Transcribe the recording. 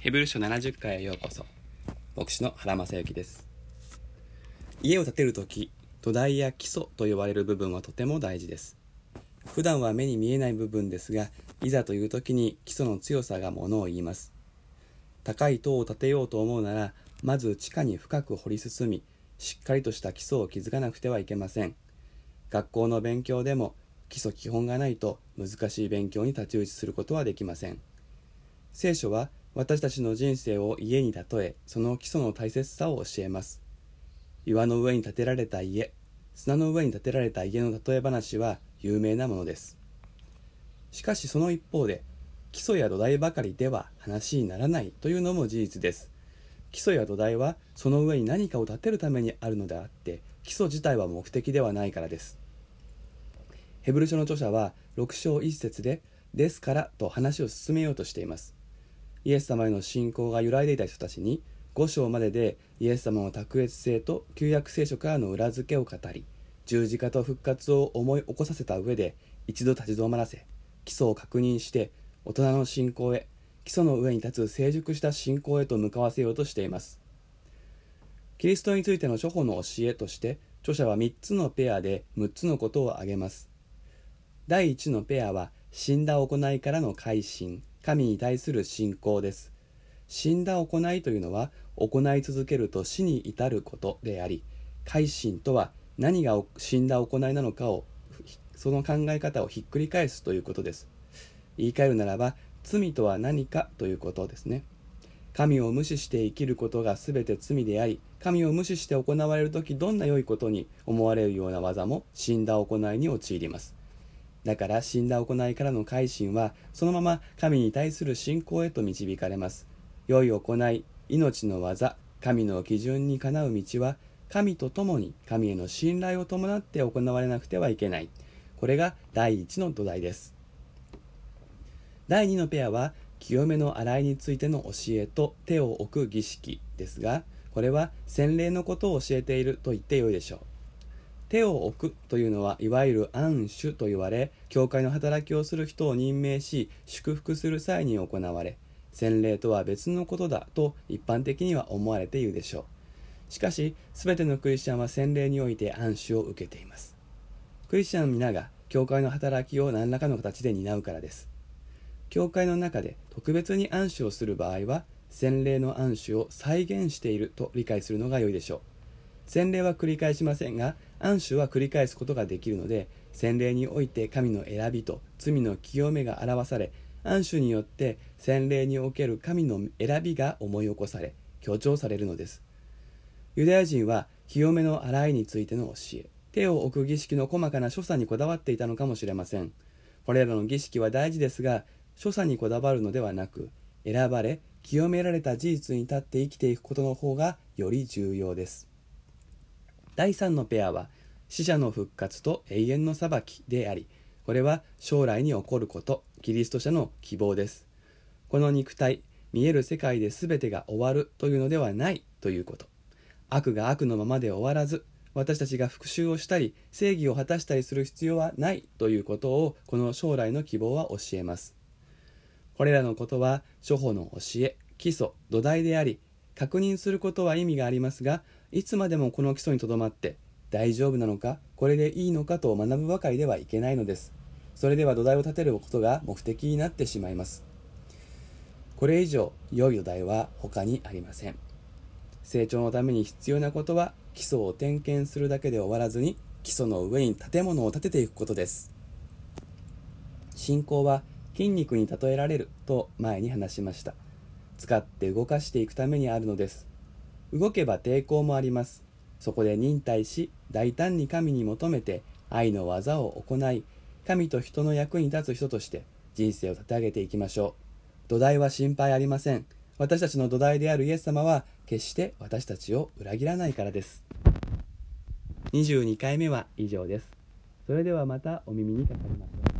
ヘブル書70回へようこそ。牧師の原正幸です。家を建てるとき土台や基礎と呼ばれる部分はとても大事です。普段は目に見えない部分ですがいざという時に基礎の強さがものを言います。高い塔を建てようと思うならまず地下に深く掘り進みしっかりとした基礎を築かなくてはいけません。学校の勉強でも基礎基本がないと難しい勉強に太刀打ちすることはできません。聖書は私たちの人生を家に例えその基礎の大切さを教えます。岩の上に建てられた家砂の上に建てられた家の例え話は有名なものです。しかしその一方で基礎や土台ばかりでは話にならないというのも事実です。基礎や土台はその上に何かを建てるためにあるのであって基礎自体は目的ではないからです。ヘブル書の著者は6章1節で「ですから」と話を進めようとしています。イエス様への信仰が揺らいでいた人たちに5章まででイエス様の卓越性と旧約聖書からの裏付けを語り十字架と復活を思い起こさせた上で一度立ち止まらせ基礎を確認して大人の信仰へ基礎の上に立つ成熟した信仰へと向かわせようとしています。キリストについての処方の教えとして著者は3つのペアで6つのことを挙げます。第1のペアは死んだ行いからの改心。神に対する信仰です。死んだ行いというのは行い続けると死に至ることであり改心とは何が死んだ行いなのかをその考え方をひっくり返すということです。言い換えるならば罪とは何かということですね。神を無視して生きることが全て罪であり神を無視して行われる時どんな良いことに思われるような技も死んだ行いに陥ります。だから死んだ行いからの改心はそのまま神に対する信仰へと導かれます。良い行い命の技神の基準にかなう道は神と共に神への信頼を伴って行われなくてはいけない。これが第一の土台です。第2のペアは清めの洗いについての教えと手を置く儀式ですがこれは洗礼のことを教えていると言ってよいでしょう。手を置くというのはいわゆる暗守と言われ教会の働きをする人を任命し祝福する際に行われ洗礼とは別のことだと一般的には思われているでしょう。しかし全てのクリスチャンは洗礼において暗守を受けています。クリスチャン皆が教会の働きを何らかの形で担うからです。教会の中で特別に暗守をする場合は洗礼の暗守を再現していると理解するのが良いでしょう。洗礼は繰り返しませんが暗守は繰り返すことができるので洗礼において神の選びと罪の清めが表され暗守によって洗礼における神の選びが思い起こされ強調されるのです。ユダヤ人は清めの洗いについての教え手を置く儀式の細かな所作にこだわっていたのかもしれません。これらの儀式は大事ですが所作にこだわるのではなく選ばれ清められた事実に立って生きていくことの方がより重要です。第3のペアは死者の復活と永遠の裁きでありこれは将来に起こることキリスト者の希望です。この肉体見える世界で全てが終わるというのではないということ。悪が悪のままで終わらず私たちが復讐をしたり正義を果たしたりする必要はないということをこの将来の希望は教えます。これらのことは処方の教え基礎土台であり確認することは意味がありますがいつまでもこの基礎にとどまって大丈夫なのかこれでいいのかと学ぶばかりではいけないのです。それでは土台を立てることが目的になってしまいます。これ以上良い土台は他にありません。成長のために必要なことは基礎を点検するだけで終わらずに基礎の上に建物を建てていくことです。信仰は筋肉に例えられると前に話しました。使って動かしていくためにあるのです。動けば抵抗もあります。そこで忍耐し大胆に神に求めて愛の技を行い神と人の役に立つ人として人生を立て上げていきましょう。土台は心配ありません。私たちの土台であるイエス様は決して私たちを裏切らないからです。22回目は以上です。それではまたお耳にかかりましょう。